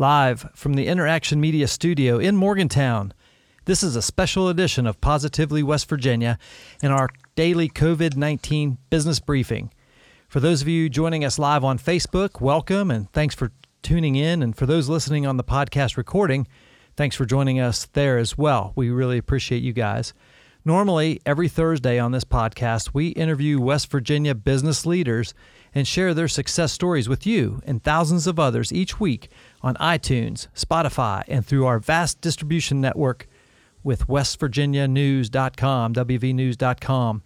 live from the Interaction Media Studio in Morgantown. This is a special edition of Positively West Virginia and our daily COVID 19 business briefing. For those of you joining us live on Facebook, welcome and thanks for tuning in. And for those listening on the podcast recording, thanks for joining us there as well. We really appreciate you guys. Normally, every Thursday on this podcast, we interview West Virginia business leaders and share their success stories with you and thousands of others each week on iTunes, Spotify, and through our vast distribution network with westvirginianews.com, wvnews.com.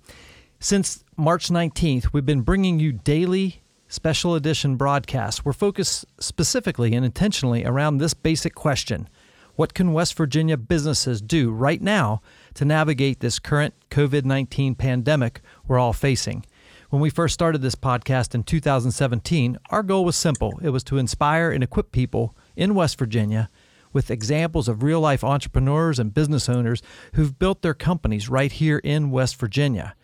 Since March 19th, we've been bringing you daily special edition broadcasts. We're focused specifically and intentionally around this basic question What can West Virginia businesses do right now to navigate this current COVID 19 pandemic we're all facing? When we first started this podcast in 2017, our goal was simple it was to inspire and equip people in West Virginia with examples of real life entrepreneurs and business owners who've built their companies right here in West Virginia.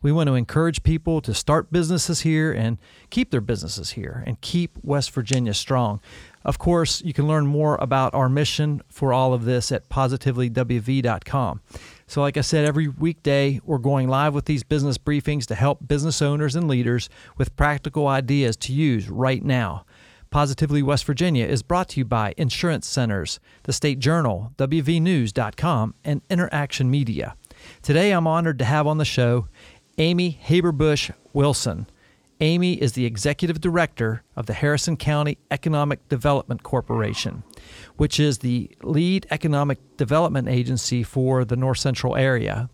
We want to encourage people to start businesses here and keep their businesses here and keep West Virginia strong. Of course, you can learn more about our mission for all of this at positivelywv.com. So, like I said, every weekday we're going live with these business briefings to help business owners and leaders with practical ideas to use right now. Positively West Virginia is brought to you by Insurance Centers, the State Journal, WVNews.com, and Interaction Media. Today I'm honored to have on the show Amy Haberbosch Wilson. Amy is the executive director of the Harrison County Economic Development Corporation, which is the lead economic development agency for the North Central area.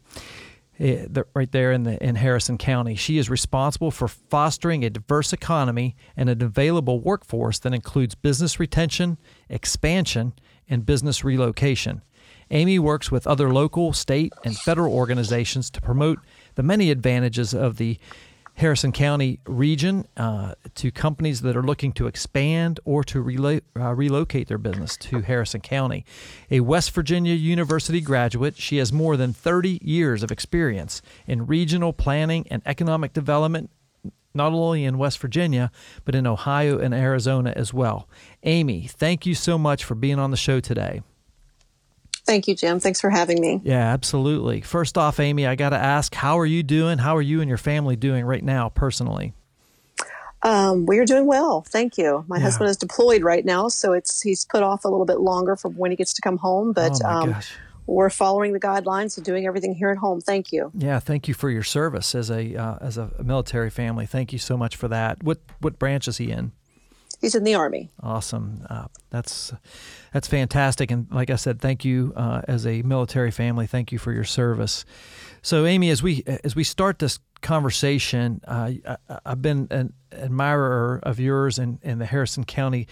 Eh, right there in the in Harrison County, she is responsible for fostering a diverse economy and an available workforce that includes business retention, expansion, and business relocation. Amy works with other local, state, and federal organizations to promote the many advantages of the Harrison County region uh, to companies that are looking to expand or to relo- uh, relocate their business to Harrison County. A West Virginia University graduate, she has more than 30 years of experience in regional planning and economic development. Not only in West Virginia, but in Ohio and Arizona as well. Amy, thank you so much for being on the show today. Thank you, Jim. Thanks for having me. Yeah, absolutely. First off, Amy, I got to ask, how are you doing? How are you and your family doing right now, personally? Um, we are doing well, thank you. My yeah. husband is deployed right now, so it's he's put off a little bit longer from when he gets to come home. But oh um, we're following the guidelines and doing everything here at home. Thank you. Yeah, thank you for your service as a uh, as a military family. Thank you so much for that. What what branch is he in? He's in the army. Awesome. Uh, that's that's fantastic. And like I said, thank you uh, as a military family. Thank you for your service. So, Amy, as we as we start this conversation, uh, I, have been an admirer of yours and in, the Harrison County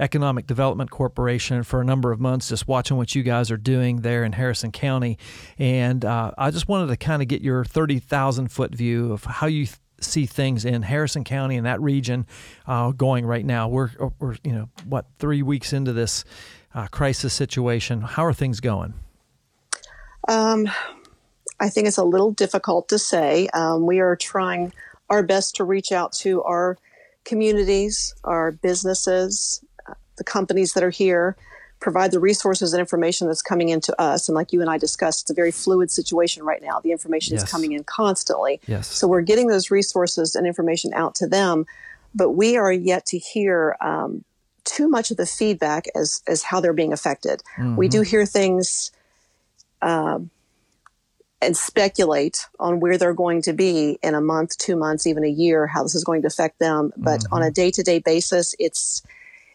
Economic Development Corporation for a number of months, just watching what you guys are doing there in Harrison County. And uh, I just wanted to kind of get your 30,000 foot view of how you th- see things in Harrison County and that region uh, going right now. We're, we're, you know, what, three weeks into this uh, crisis situation. How are things going? Um, I think it's a little difficult to say. Um, we are trying our best to reach out to our communities, our businesses, uh, the companies that are here, provide the resources and information that's coming into us. And like you and I discussed, it's a very fluid situation right now. The information yes. is coming in constantly. Yes. So we're getting those resources and information out to them, but we are yet to hear um, too much of the feedback as as how they're being affected. Mm-hmm. We do hear things. Um, and speculate on where they're going to be in a month, two months, even a year, how this is going to affect them. But mm-hmm. on a day to day basis, it's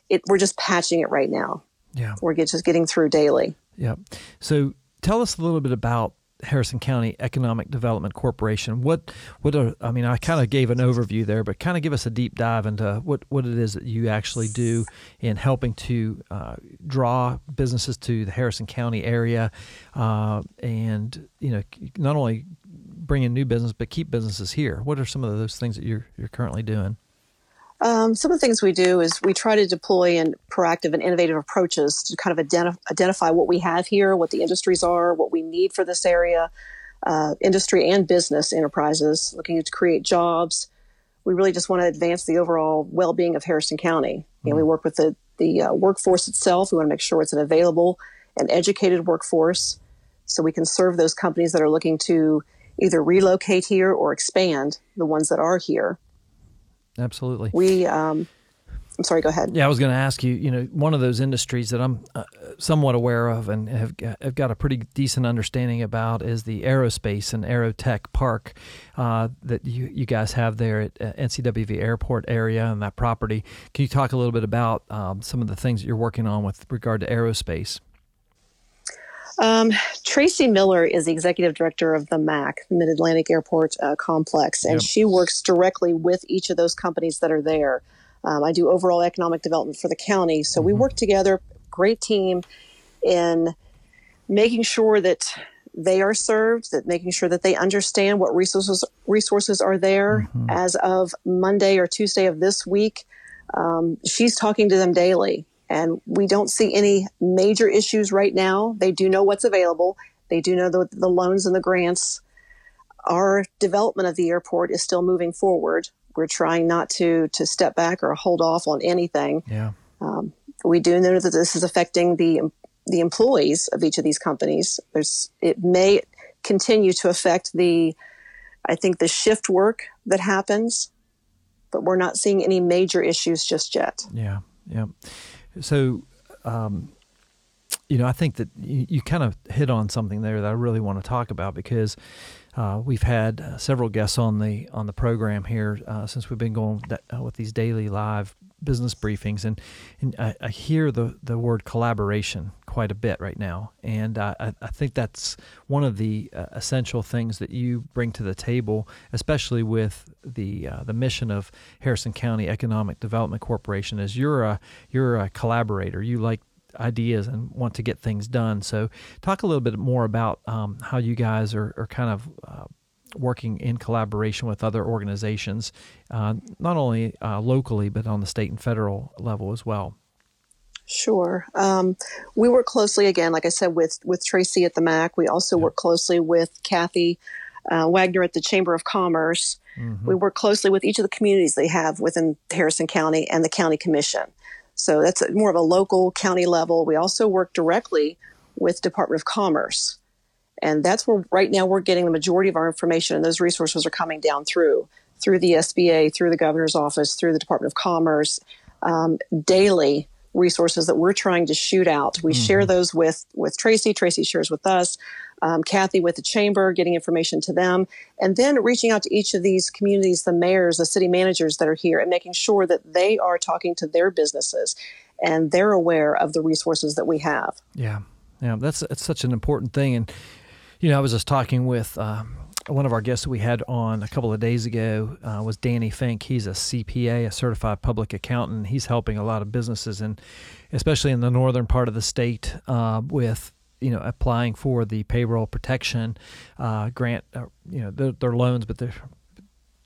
it, we're just patching it right now. Yeah. We're just getting through daily. Yeah. So tell us a little bit about Harrison County Economic Development Corporation. What what are, I mean, I kind of gave an overview there, but kind of give us a deep dive into what what it is that you actually do in helping to uh, draw businesses to the Harrison County area, uh, and you know not only bring in new business but keep businesses here. What are some of those things that you're you're currently doing? Um, some of the things we do is we try to deploy and proactive and innovative approaches to kind of identif- identify what we have here, what the industries are, what we need for this area, uh, industry and business enterprises looking to create jobs. we really just want to advance the overall well-being of Harrison County. Mm-hmm. You know, we work with the the uh, workforce itself. We want to make sure it's an available and educated workforce, so we can serve those companies that are looking to either relocate here or expand the ones that are here. Absolutely. We um, I'm sorry, go ahead. Yeah, I was going to ask you, you know, one of those industries that I'm uh, somewhat aware of and have, have got a pretty decent understanding about is the aerospace and aerotech park uh, that you, you guys have there at uh, NCWV Airport area and that property. Can you talk a little bit about um, some of the things that you're working on with regard to aerospace? Um, Tracy Miller is the executive director of the MAC, Mid Atlantic Airport uh, Complex, and yep. she works directly with each of those companies that are there. Um, I do overall economic development for the county. So mm-hmm. we work together, great team, in making sure that they are served, that making sure that they understand what resources resources are there. Mm-hmm. As of Monday or Tuesday of this week, um, she's talking to them daily, and we don't see any major issues right now. They do know what's available. They do know the, the loans and the grants. Our development of the airport is still moving forward we're trying not to to step back or hold off on anything. Yeah. Um, we do know that this is affecting the the employees of each of these companies. There's it may continue to affect the I think the shift work that happens, but we're not seeing any major issues just yet. Yeah, yeah. So, um, you know, I think that you, you kind of hit on something there that I really want to talk about because uh, we've had uh, several guests on the on the program here uh, since we've been going that, uh, with these daily live business briefings, and, and I, I, hear the the word collaboration quite a bit right now, and I, I think that's one of the uh, essential things that you bring to the table, especially with the uh, the mission of Harrison County Economic Development Corporation. Is you're a you're a collaborator. You like ideas and want to get things done. So, talk a little bit more about um, how you guys are, are kind of uh, working in collaboration with other organizations, uh, not only uh, locally, but on the state and federal level as well. Sure. Um, we work closely again, like I said, with with Tracy at the MAC. We also work closely with Kathy uh, Wagner at the Chamber of Commerce. Mm-hmm. We work closely with each of the communities they have within Harrison County and the County Commission. So that's more of a local county level. We also work directly with Department of Commerce. And that's where right now we're getting the majority of our information and those resources are coming down through, through the SBA, through the governor's office, through the Department of Commerce, um, daily resources that we're trying to shoot out. We mm-hmm. share those with, with Tracy. Tracy shares with us um, Kathy with the chamber, getting information to them, and then reaching out to each of these communities, the mayors, the city managers that are here, and making sure that they are talking to their businesses and they're aware of the resources that we have. Yeah, yeah, that's that's such an important thing. And you know, I was just talking with. Uh, one of our guests that we had on a couple of days ago uh, was Danny Fink. He's a CPA, a certified public accountant. He's helping a lot of businesses, and especially in the northern part of the state, uh, with you know applying for the payroll protection uh, grant. Uh, you know, they're, they're loans, but they're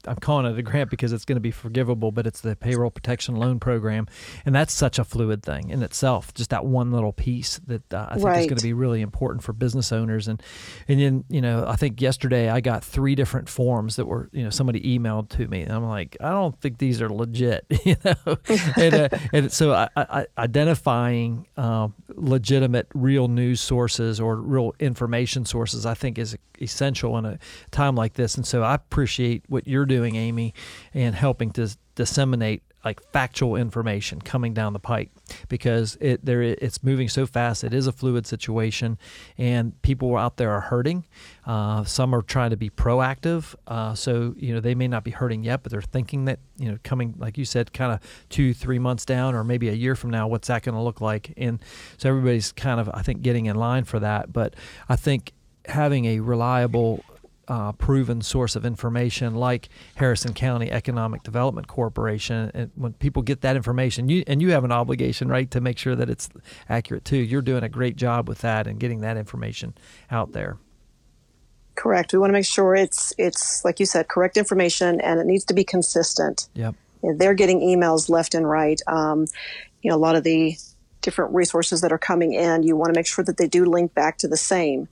I'm calling it a grant because it's going to be forgivable, but it's the payroll protection loan program, and that's such a fluid thing in itself. Just that one little piece that uh, I think right. is going to be really important for business owners. And and then you know I think yesterday I got three different forms that were you know somebody emailed to me, and I'm like I don't think these are legit, you know. and, uh, and so I, I, identifying uh, legitimate, real news sources or real information sources I think is essential in a time like this. And so I appreciate what you're doing doing, Amy, and helping to disseminate like factual information coming down the pike because it there it's moving so fast. It is a fluid situation, and people out there are hurting. Uh, some are trying to be proactive, uh, so you know they may not be hurting yet, but they're thinking that you know coming like you said, kind of two three months down, or maybe a year from now, what's that going to look like? And so everybody's kind of I think getting in line for that. But I think having a reliable uh, proven source of information like Harrison County Economic Development Corporation. And when people get that information, you and you have an obligation, right, to make sure that it's accurate too. You're doing a great job with that and getting that information out there. Correct. We want to make sure it's it's like you said, correct information, and it needs to be consistent. Yep. They're getting emails left and right. Um, you know, a lot of the different resources that are coming in, you want to make sure that they do link back to the same.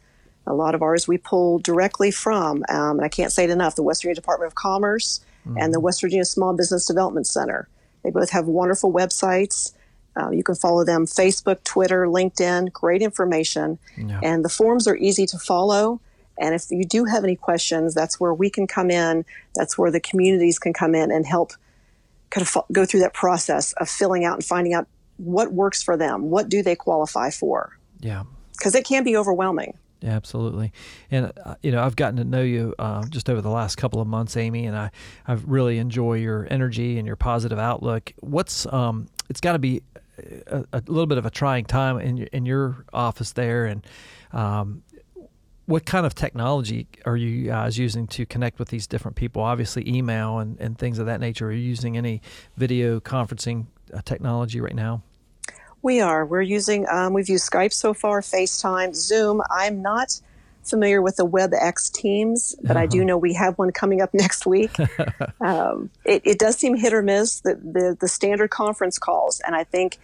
A lot of ours we pull directly from, um, and I can't say it enough, the Western virginia Department of Commerce mm-hmm. and the West Virginia Small Business Development Center. They both have wonderful websites. Uh, you can follow them Facebook, Twitter, LinkedIn, great information. Yeah. And the forms are easy to follow. And if you do have any questions, that's where we can come in. That's where the communities can come in and help kind of go through that process of filling out and finding out what works for them. What do they qualify for? Yeah. Because it can be overwhelming. Absolutely. And uh, you know, I've gotten to know you uh, just over the last couple of months, Amy, and I I really enjoy your energy and your positive outlook. What's um, it's got to be a, a, little bit of a trying time in your, in your office there, and um, what kind of technology are you guys using to connect with these different people? Obviously, email and, and things of that nature. Are you using any video conferencing uh, technology right now? We are. We're using, um, we've used Skype so far, FaceTime, Zoom. I'm not familiar with the WebEx Teams, but uh-huh. I do uh-huh. know we have one coming up next week. um, it, it, does seem hit or miss, the, the, the standard conference calls. And I think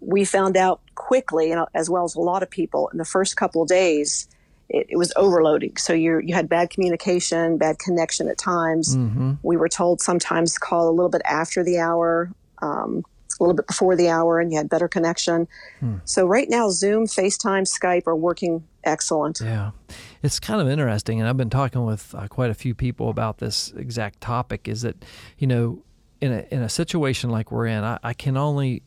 we found out quickly, as well as a lot of people, in the first couple of days, it, it was overloading. So you you had bad communication, bad connection at times. Mm-hmm. We were told sometimes call a little bit after the hour. Um, a little bit before the hour and you had better connection. Hmm. So right now, Zoom, FaceTime, Skype are working excellent. Yeah. It's kind of interesting. And I've been talking with uh, quite a few people about this exact topic is that, you know, in a, in a situation like we're in, I, I can only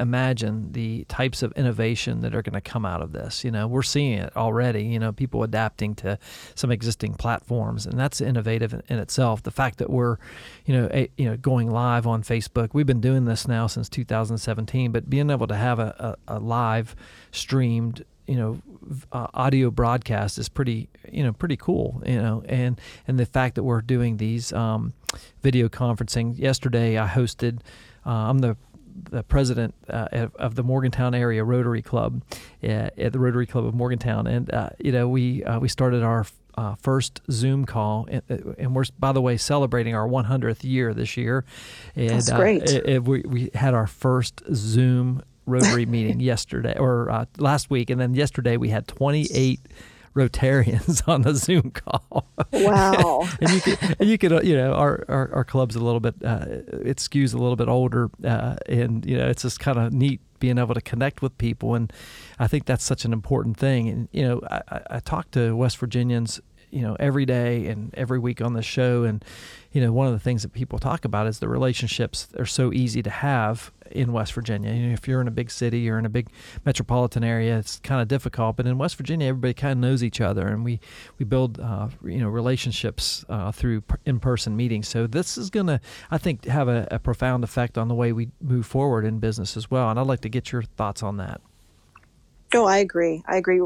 imagine the types of innovation that are going to come out of this. You know, we're seeing it already, you know, people adapting to some existing platforms and that's innovative in, itself. The fact that we're, you know, a, you know, going live on Facebook. We've been doing this now since 2017, but being able to have a, a, a live streamed you know uh, audio broadcast is pretty you know pretty cool you know and and the fact that we're doing these um, video conferencing yesterday I hosted uh, I'm the the president uh, of the Morgantown area Rotary Club uh, at the Rotary Club of Morgantown, and uh, you know we uh, we started our uh, first Zoom call, and, uh, and, we're by the way celebrating our 100th year this year. And, That's great. It, it, we, we had our first Zoom Rotary meeting yesterday or last week, and then yesterday we had 28 Rotarians on the Zoom call. Wow! and you could, and you could, uh, you know, our, our, our club's a little bit, uh, it skews a little bit older, uh, and you know, it's just kind of neat being able to connect with people, and I think that's such an important thing. And you know, I, I talk to West Virginians you know every day and every week on the show and you know one of the things that people talk about is the relationships are so easy to have in West Virginia. You know, if you're in a big city or in a big metropolitan area, it's kind of difficult. But in West Virginia, everybody kind of knows each other, and we we build uh, you know relationships uh, through in-person meetings. So this is going to, I think, have a, a profound effect on the way we move forward in business as well. And I'd like to get your thoughts on that. Oh, I agree. I agree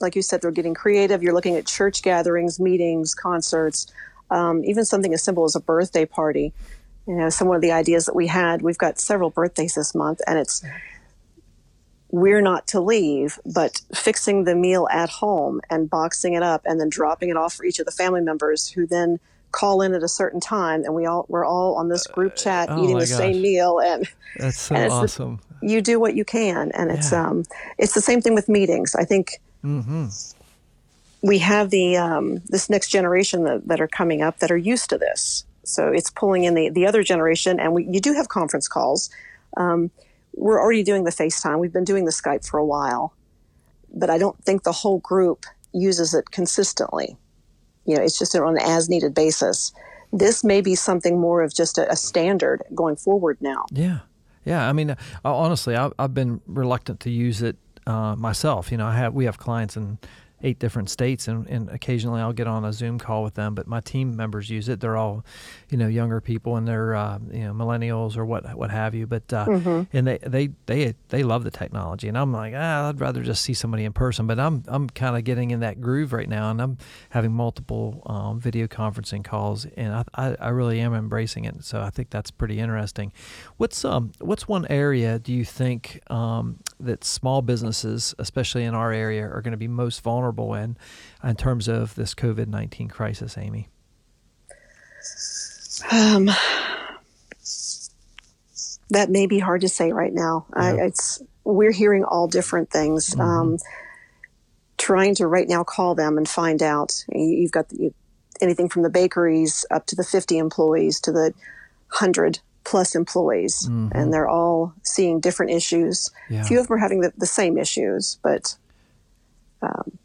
like you said, they're getting creative. You're looking at church gatherings, meetings, concerts, um, even something as simple as a birthday party. You know, some of the ideas that we had, we've got several birthdays this month, and it's we're not to leave, but fixing the meal at home and boxing it up and then dropping it off for each of the family members who then call in at a certain time and we all we're all on this group chat uh, oh eating the gosh. same meal and that's so and awesome. The, you do what you can and yeah. it's um it's the same thing with meetings. I think Mm-hmm. We have the um, this next generation that, that are coming up that are used to this. So it's pulling in the, the other generation, and we you do have conference calls. Um, we're already doing the FaceTime. We've been doing the Skype for a while, but I don't think the whole group uses it consistently. You know, it's just on an as needed basis. This may be something more of just a, a standard going forward now. Yeah. Yeah, I mean, uh, honestly, I've, I've been reluctant to use it uh, myself. You know, I have we have clients in eight different states, and, and occasionally I'll get on a Zoom call with them. But my team members use it. They're all, you know, younger people, and they're uh, you know millennials or what what have you. But uh, mm-hmm. and they, they they they love the technology, and I'm like, ah, I'd rather just see somebody in person. But I'm I'm kind of getting in that groove right now, and I'm having multiple um, video conferencing calls, and I, I, I really am embracing it. So I think that's pretty interesting. What's um what's one area do you think um, that small businesses, especially in our area, are going to be most vulnerable in, in terms of this COVID nineteen crisis, Amy? Um, that may be hard to say right now. Yeah. I, it's we're hearing all different things. Mm-hmm. Um, trying to right now call them and find out. You've got the, anything from the bakeries up to the 50 employees to the 100 plus employees, mm-hmm. and they're all seeing different issues. Yeah. A few of them are having the, the same issues, but um,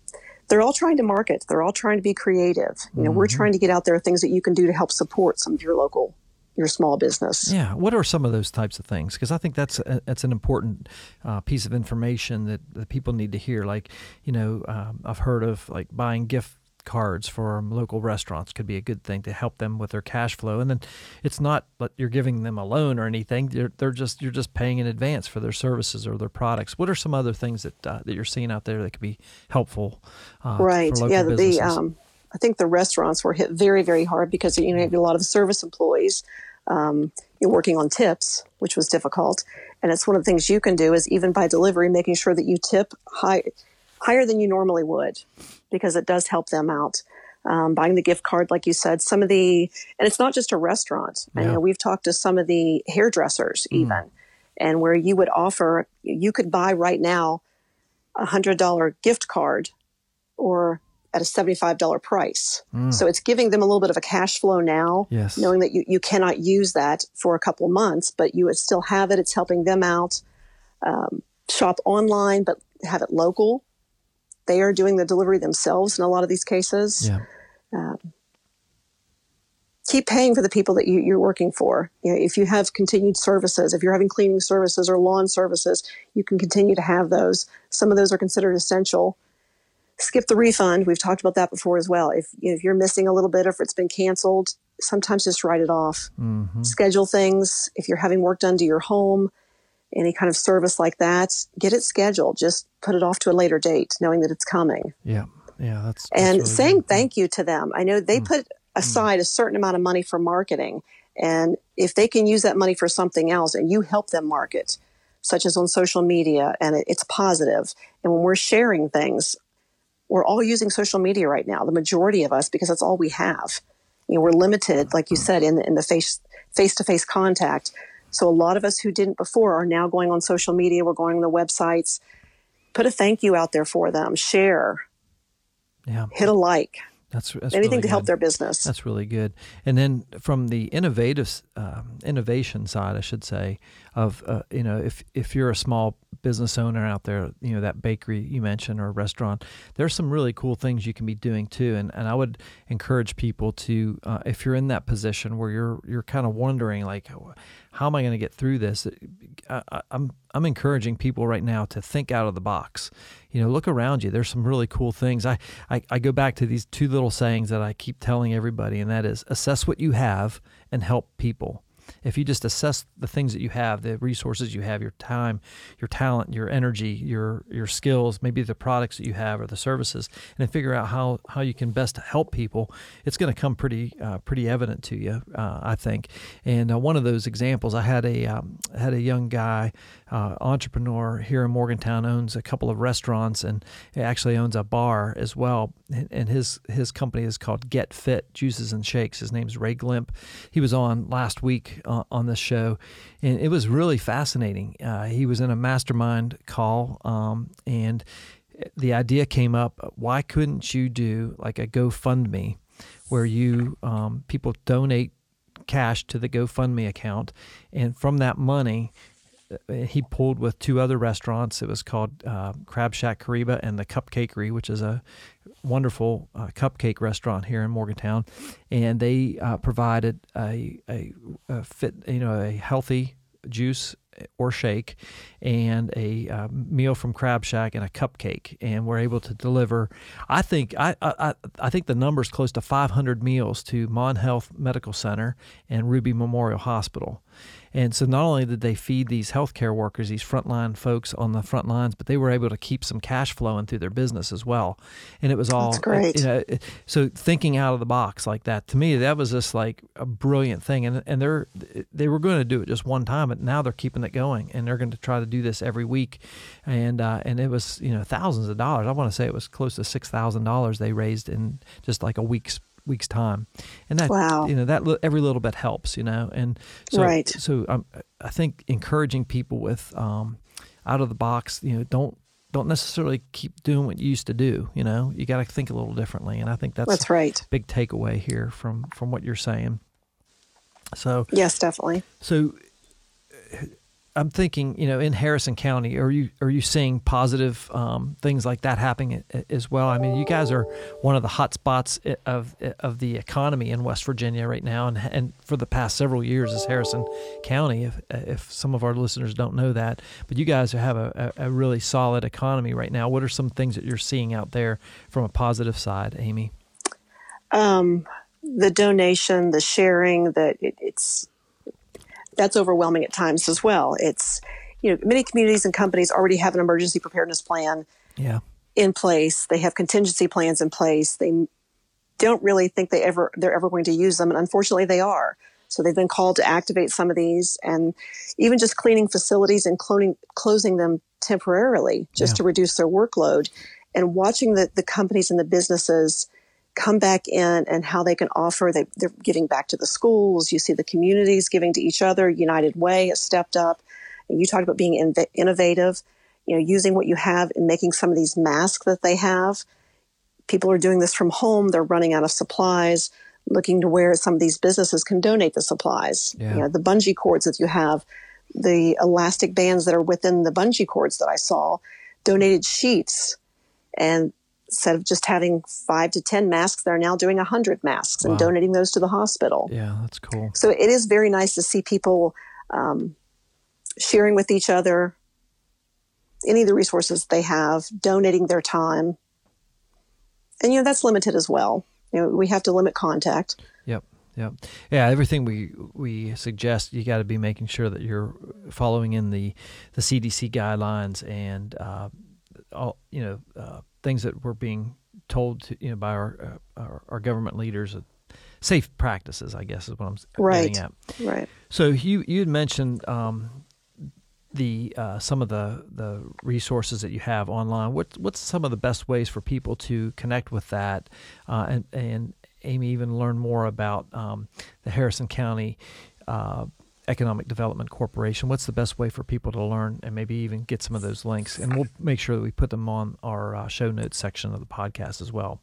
they're all trying to market. They're all trying to be creative. You know, mm-hmm. we're trying to get out there things that you can do to help support some of your local your small business. Yeah. What are some of those types of things? Because I think that's a, that's an important uh, piece of information that, that people need to hear. Like, you know, um, I've heard of like buying gift cards for local restaurants could be a good thing to help them with their cash flow. And then it's not that you're giving them a loan or anything. They're, they're just you're just paying in advance for their services or their products. What are some other things that uh, that you're seeing out there that could be helpful? Uh, right. yeah. The um, I think the restaurants were hit very very hard because you know you have a lot of service employees. Um, you're working on tips, which was difficult. And it's one of the things you can do is even by delivery, making sure that you tip high, higher than you normally would because it does help them out. Um, buying the gift card, like you said, some of the, and it's not just a restaurant. Yeah. I know we've talked to some of the hairdressers mm. even, and where you would offer, you could buy right now a hundred dollar gift card or at a $75 price. Mm. So it's giving them a little bit of a cash flow now, yes. knowing that you, you cannot use that for a couple months, but you would still have it. It's helping them out. Um, shop online, but have it local they are doing the delivery themselves in a lot of these cases. Yeah. Um, keep paying for the people that you, are working for. You know, if you have continued services, if you're having cleaning services or lawn services, you can continue to have those. Some of those are considered essential. Skip the refund. We've talked about that before as well. If, you know, if you're missing a little bit, if it's been canceled, sometimes just write it off. Mm-hmm. Schedule things. If you're having work done to your home, any kind of service like that, get it scheduled. Just put it off to a later date, knowing that it's coming. Yeah, yeah, that's, that's and really saying good. thank you to them. I know they mm. put aside mm. a certain amount of money for marketing, and if they can use that money for something else, and you help them market, such as on social media, and it, it's positive, and when we're sharing things, we're all using social media right now. The majority of us, because that's all we have. You know, we're limited, like you said, in the, in the face face to face contact so a lot of us who didn't before are now going on social media. We're going on the websites. Put a thank you out there for them. Share. Yeah. Hit a like. That's, that's anything really to help their business. That's really good. And then from the innovative um, innovation side, I should say, of uh, you know, if if you're a small business owner out there, you know that bakery you mentioned or restaurant, there's some really cool things you can be doing too. And and I would encourage people to, uh, if you're in that position where you're you're kind of wondering like, how am I going to get through this? I, am I'm, I'm encouraging people right now to think out of the box. You know, look around you. There's some really cool things. I, I, I go back to these two little sayings that I keep telling everybody, and that is assess what you have and help people if you just assess the things that you have, the resources you have, your time, your talent, your energy, your your skills, maybe the products that you have or the services, and figure out how, how you can best help people, it's going to come pretty uh, pretty evident to you, uh, I think. And uh, one of those examples, I had a um, had a young guy, uh, entrepreneur here in Morgantown, owns a couple of restaurants and actually owns a bar as well. And his his company is called Get Fit Juices and Shakes. His name's Ray Glimp. He was on last week uh, on this show, and it was really fascinating. Uh, he was in a mastermind call, um, and the idea came up: why couldn't you do like a GoFundMe, where you um, people donate cash to the GoFundMe account, and from that money he pulled with two other restaurants. It was called uh, Crab Shack Caribbean and the Cupcakery, which is a wonderful uh, cupcake restaurant here in Morgantown, and they uh, provided a, a, a, fit, you know, a healthy juice or shake and a uh, meal from Crab Shack and a cupcake, and we're able to deliver. I think I I, I think the number is close to 500 meals to Mon Health Medical Center and Ruby Memorial Hospital. And so not only did they feed these healthcare workers, these frontline folks on the front lines, but they were able to keep some cash flowing through their business as well. And it was all That's great. You know, so thinking out of the box like that to me, that was just like a brilliant thing. And and they're they were going to do it just one time, but now they're keeping it going, and they're going to try to do this every week. And uh, and it was you know thousands of dollars. I want to say it was close to six thousand dollars they raised in just like a week's week's time, and that wow. you know that every little bit helps, you know, and so right. so um, I think encouraging people with um, out of the box, you know, don't don't necessarily keep doing what you used to do. You know, you got to think a little differently, and I think that's that's right. Big takeaway here from from what you're saying. So yes, definitely. So I'm thinking, you know, in Harrison County, are you are you seeing positive um, things like that happening as well? I mean, you guys are one of the hot spots of of the economy in West Virginia right now, and and for the past several years is Harrison County. If if some of our listeners don't know that, but you guys have a, a really solid economy right now. What are some things that you're seeing out there from a positive side, Amy? Um, the donation, the sharing, that it, it's that's overwhelming at times as well. It's, you know, many communities and companies already have an emergency preparedness plan yeah. in place. They have contingency plans in place. They don't really think they ever they're ever going to use them, and unfortunately, they are. So they've been called to activate some of these, and even just cleaning facilities and cloning, closing them temporarily just yeah. to reduce their workload, and watching the the companies and the businesses come back in and how they can offer. They, they're giving back to the schools. You see the communities giving to each other. United Way has stepped up. And you talked about being in, innovative, you know, using what you have and making some of these masks that they have. People are doing this from home. They're running out of supplies, looking to where some of these businesses can donate the supplies. Yeah. You know, the bungee cords that you have, the elastic bands that are within the bungee cords that I saw, donated sheets and instead of just having five to 10 masks, they're now doing 100 masks wow. and donating those to the hospital. Yeah, that's cool. So it is very nice to see people um, sharing with each other any of the resources they have, donating their time. And, you know, that's limited as well. You know, we have to limit contact. Yep. Yep. Yeah. Everything we we suggest, you got to be making sure that you're following in the the CDC guidelines and uh, all you know uh, things that we're being told to, you know, by our, uh, our, our government leaders. safe practices, I guess, is what I'm right. getting at. Right. So you you had mentioned um, the uh, some of the the resources that you have online. What what's some of the best ways for people to connect with that, uh, and and Amy even learn more about um, the Harrison County uh, Economic Development Corporation. What's the best way for people to learn and maybe even get some of those links? And we'll make sure that we put them on our uh, show notes section of the podcast as well.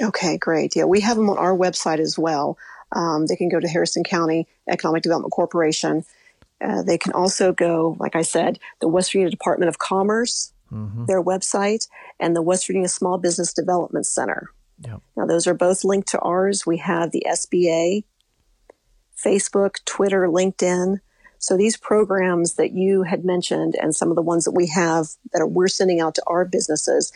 Okay, great. Yeah, we have them on our website as well. Um, they can go to Harrison County Economic Development Corporation. Uh, they can also go, like I said, the West Virginia Department of Commerce, mm-hmm. their website, and the West Virginia Small Business Development Center. Yep. Now, those are both linked to ours. We have the SBA Facebook, Twitter, LinkedIn. So these programs that you had mentioned and some of the ones that we have that are, we're sending out to our businesses,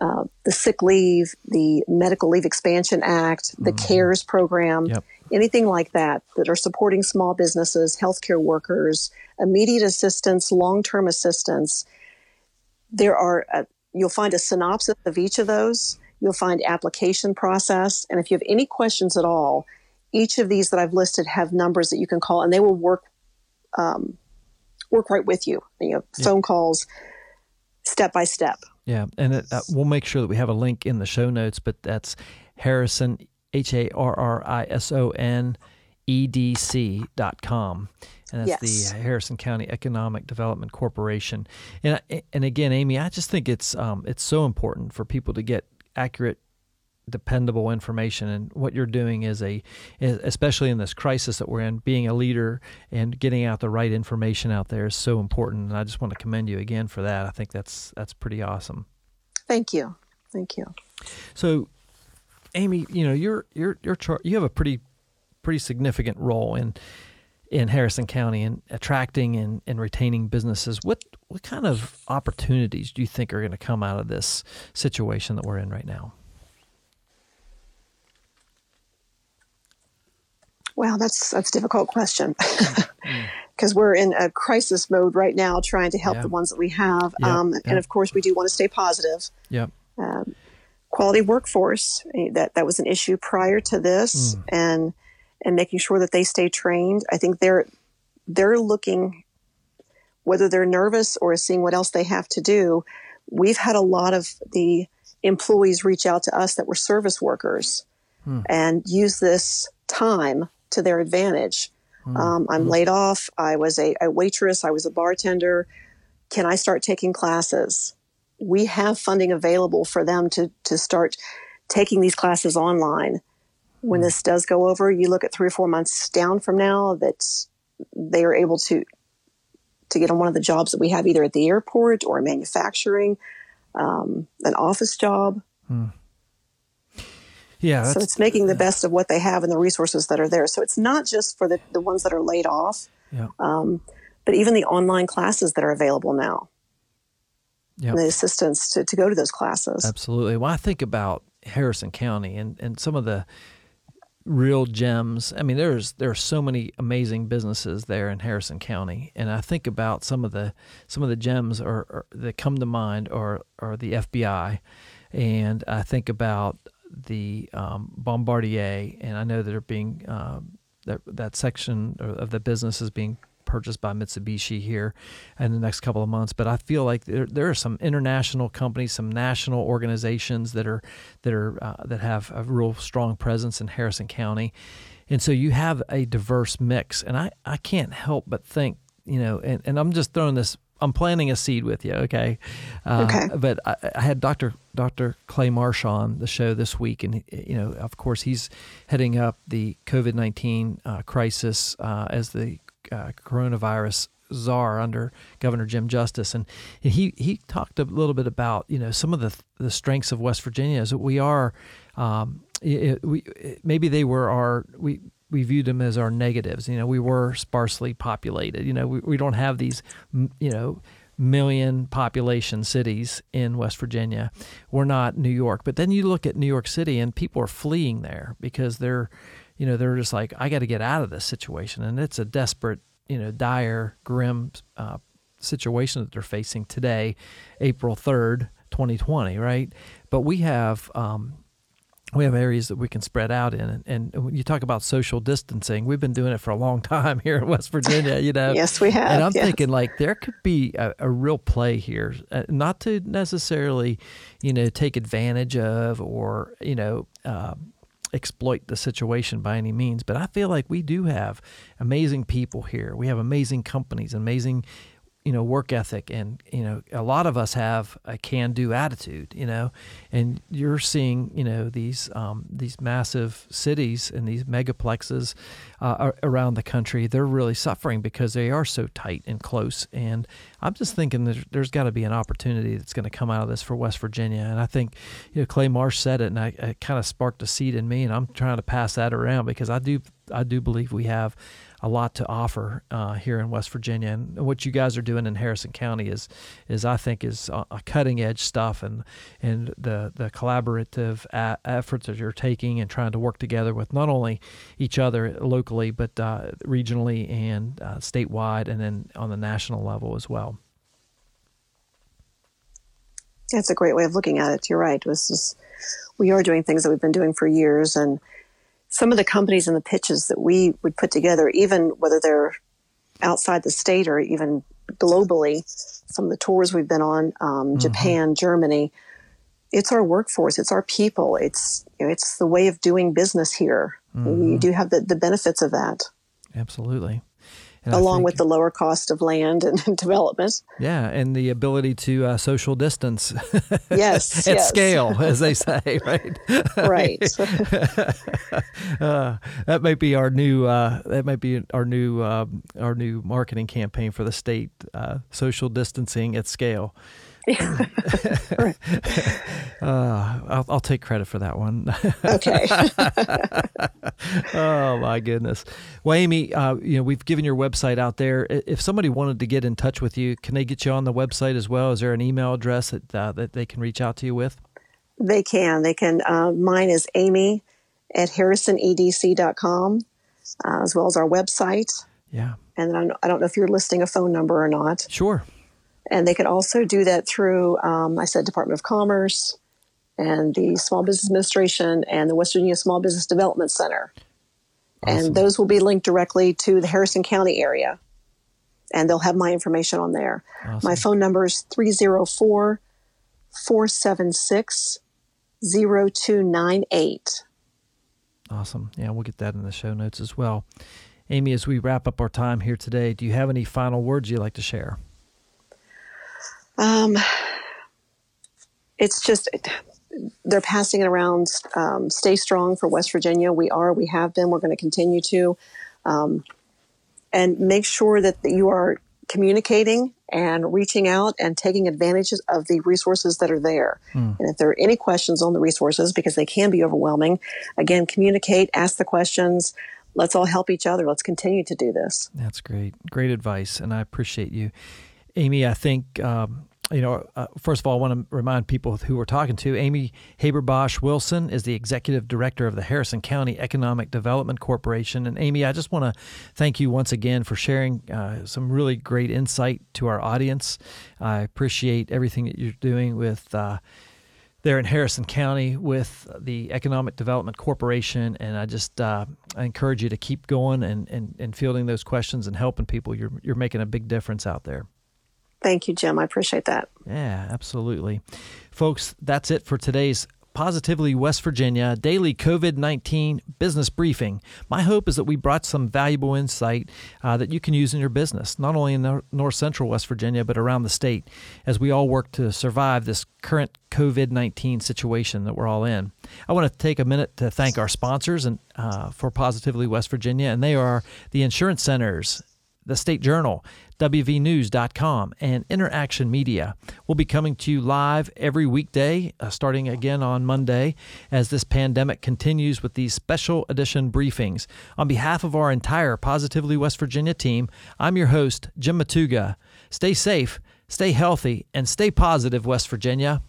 uh, the sick leave, the medical leave expansion act, the mm-hmm. CARES program, yep. anything like that that are supporting small businesses, healthcare workers, immediate assistance, long-term assistance. There are, a, you'll find a synopsis of each of those. You'll find application process. And if you have any questions at all, each of these that I've listed have numbers that you can call, and they will work um, work right with you. You know, phone yeah. calls, step by step. Yeah, and it, uh, we'll make sure that we have a link in the show notes. But that's Harrison H A R R I S O N E D C dot com. And that's yes. the Harrison County Economic Development Corporation. And and again, Amy, I just think it's um, it's so important for people to get accurate dependable information and what you're doing is a especially in this crisis that we're in being a leader and getting out the right information out there is so important and I just want to commend you again for that. I think that's that's pretty awesome. Thank you. Thank you. So Amy you know you're you're you're char- you have a pretty pretty significant role in in Harrison County in attracting and, and retaining businesses. What what kind of opportunities do you think are going to come out of this situation that we're in right now Well, that's that's a difficult question because we're in a crisis mode right now, trying to help yeah. the ones that we have, yep. Um, yep. and of course, we do want to stay positive. Yep. Um, quality workforce eh, that that was an issue prior to this, mm. and and making sure that they stay trained. I think they're they're looking whether they're nervous or seeing what else they have to do. We've had a lot of the employees reach out to us that were service workers hmm. and use this time to their advantage. Mm-hmm. Um, I'm laid off. I was a, a, waitress. I was a bartender. Can I start taking classes? we have funding available for them to, to start taking these classes online. When this does go over, you look at three or four months down from now that they are able to to get on one of the jobs that we have either at the airport or manufacturing, um, an office job. Hmm. Yeah. So it's making the best of what they have and the resources that are there. So it's not just for the, the ones that are laid off, yeah. um, but even the online classes that are available now. Yep. the assistance to, to go to those classes. Absolutely. Well, I think about Harrison County and, and some of the real gems. I mean, there's there are so many amazing businesses there in Harrison County, and I think about some of the some of the gems that come to mind are are the FBI, and I think about the um, Bombardier, and I know that are being uh, that that section of the business is being purchased by Mitsubishi here in the next couple of months. But I feel like there, there are some international companies, some national organizations that are that are uh, that have a real strong presence in Harrison County, and so you have a diverse mix. And I I can't help but think you know, and, and I'm just throwing this I'm planting a seed with you, okay? Uh, okay. But I, I, had Dr. Dr. Clay Marsh on the show this week, and you know, of course, he's heading up the COVID nineteen uh, crisis uh, as the uh, coronavirus czar under Governor Jim Justice, and he he talked a little bit about you know some of the the strengths of West Virginia is that we are um, it, we maybe they were our we we viewed them as our negatives. You know, we were sparsely populated. You know, we, we don't have these you know million population cities in West Virginia. We're not New York, but then you look at New York City and people are fleeing there because they're you know, they're just like, I got to get out of this situation. And it's a desperate, you know, dire, grim uh, situation that they're facing today, April 3rd, 2020, right? But we have, um, we have areas that we can spread out in. And, and, when you talk about social distancing, we've been doing it for a long time here in West Virginia, you know. yes, we have. And I'm yes. thinking like there could be a, a real play here, uh, not to necessarily, you know, take advantage of or, you know, um, exploit the situation by any means, but I feel like we do have amazing people here. We have amazing companies, amazing you know work ethic and you know a lot of us have a can do attitude you know and you're seeing you know these um, these massive cities and these megaplexes uh, around the country they're really suffering because they are so tight and close and I'm just thinking there's, got to be an opportunity that's going to come out of this for West Virginia and I think you know Clay Marsh said it and I, it kind of sparked a seed in me and I'm trying to pass that around because I do I do believe we have a lot to offer uh, here in West Virginia. And what you guys are doing in Harrison County is, is I think, is a, cutting edge stuff, and and the the collaborative a- efforts that you're taking and trying to work together with not only each other locally but uh, regionally and uh, statewide, and then on the national level as well. That's a great way of looking at it. You're right. This is, we are doing things that we've been doing for years, and some of the companies and the pitches that we would put together, even whether they're outside the state or even globally, some of the tours we've been on, um, mm-hmm. Japan, Germany, it's our workforce, it's our people, it's you know, it's the way of doing business here. Mm-hmm. We do have the, the benefits of that. Absolutely. And along think, with the lower cost of land and, development. Yeah, and the ability to uh, social distance. Yes, at yes. scale, as they say, right? right. uh, that might be our new. Uh, that might be our new. Um, our new marketing campaign for the state. Uh, social distancing at scale. uh, I'll, I'll, take credit for that one. okay. oh my goodness. Well, Amy, uh, you know we've given your website out there. If somebody wanted to get in touch with you, can they get you on the website as well? Is there an email address that uh, that they can reach out to you with? They can. They can. Uh, mine is Amy at harrisonedc.com, uh, as well as our website. Yeah. And I I don't know if you're listing a phone number or not. Sure. And they could also do that through, um, I said, Department of Commerce and the Small Business Administration and the West Virginia Small Business Development Center. Awesome. And those will be linked directly to the Harrison County area. And they'll have my information on there. Awesome. My phone number is 304 476 0298. Awesome. Yeah, we'll get that in the show notes as well. Amy, as we wrap up our time here today, do you have any final words you'd like to share? Um, it's just they're passing it around. Um, stay strong for West Virginia. We are. We have been. We're going to continue to. Um, and make sure that you are communicating and reaching out and taking advantage of the resources that are there. Mm. And if there are any questions on the resources, because they can be overwhelming, again, communicate, ask the questions. Let's all help each other. Let's continue to do this. That's great. Great advice. And I appreciate you. Amy, I think um, you know, uh, first of all, I want to remind people who we're talking to. Amy Haberbosch Wilson is the executive director of the Harrison County Economic Development Corporation. And Amy, I just want to thank you once again for sharing uh, some really great insight to our audience. I appreciate everything that you're doing with. Uh, there in Harrison County with the Economic Development Corporation. And I just uh, I encourage you to keep going and, and, and fielding those questions and helping people. You're, you're making a big difference out there. Thank you, Jim. I appreciate that. Yeah, absolutely. Folks, that's it for today's Positively West Virginia daily COVID 19 business briefing. My hope is that we brought some valuable insight uh, that you can use in your business, not only in north central West Virginia, but around the state, as we all work to survive this current COVID 19 situation that we're all in. I want to take a minute to thank our sponsors and, uh, for Positively West Virginia, and they are the insurance centers the State Journal, WVNews.com, and Interaction Media. will be coming to you live every weekday, uh, starting again on Monday, as this pandemic continues with these special edition briefings. On behalf of our entire Positively West Virginia team, I'm your host, Jim Matuga. Stay safe, stay healthy, and stay positive, West Virginia.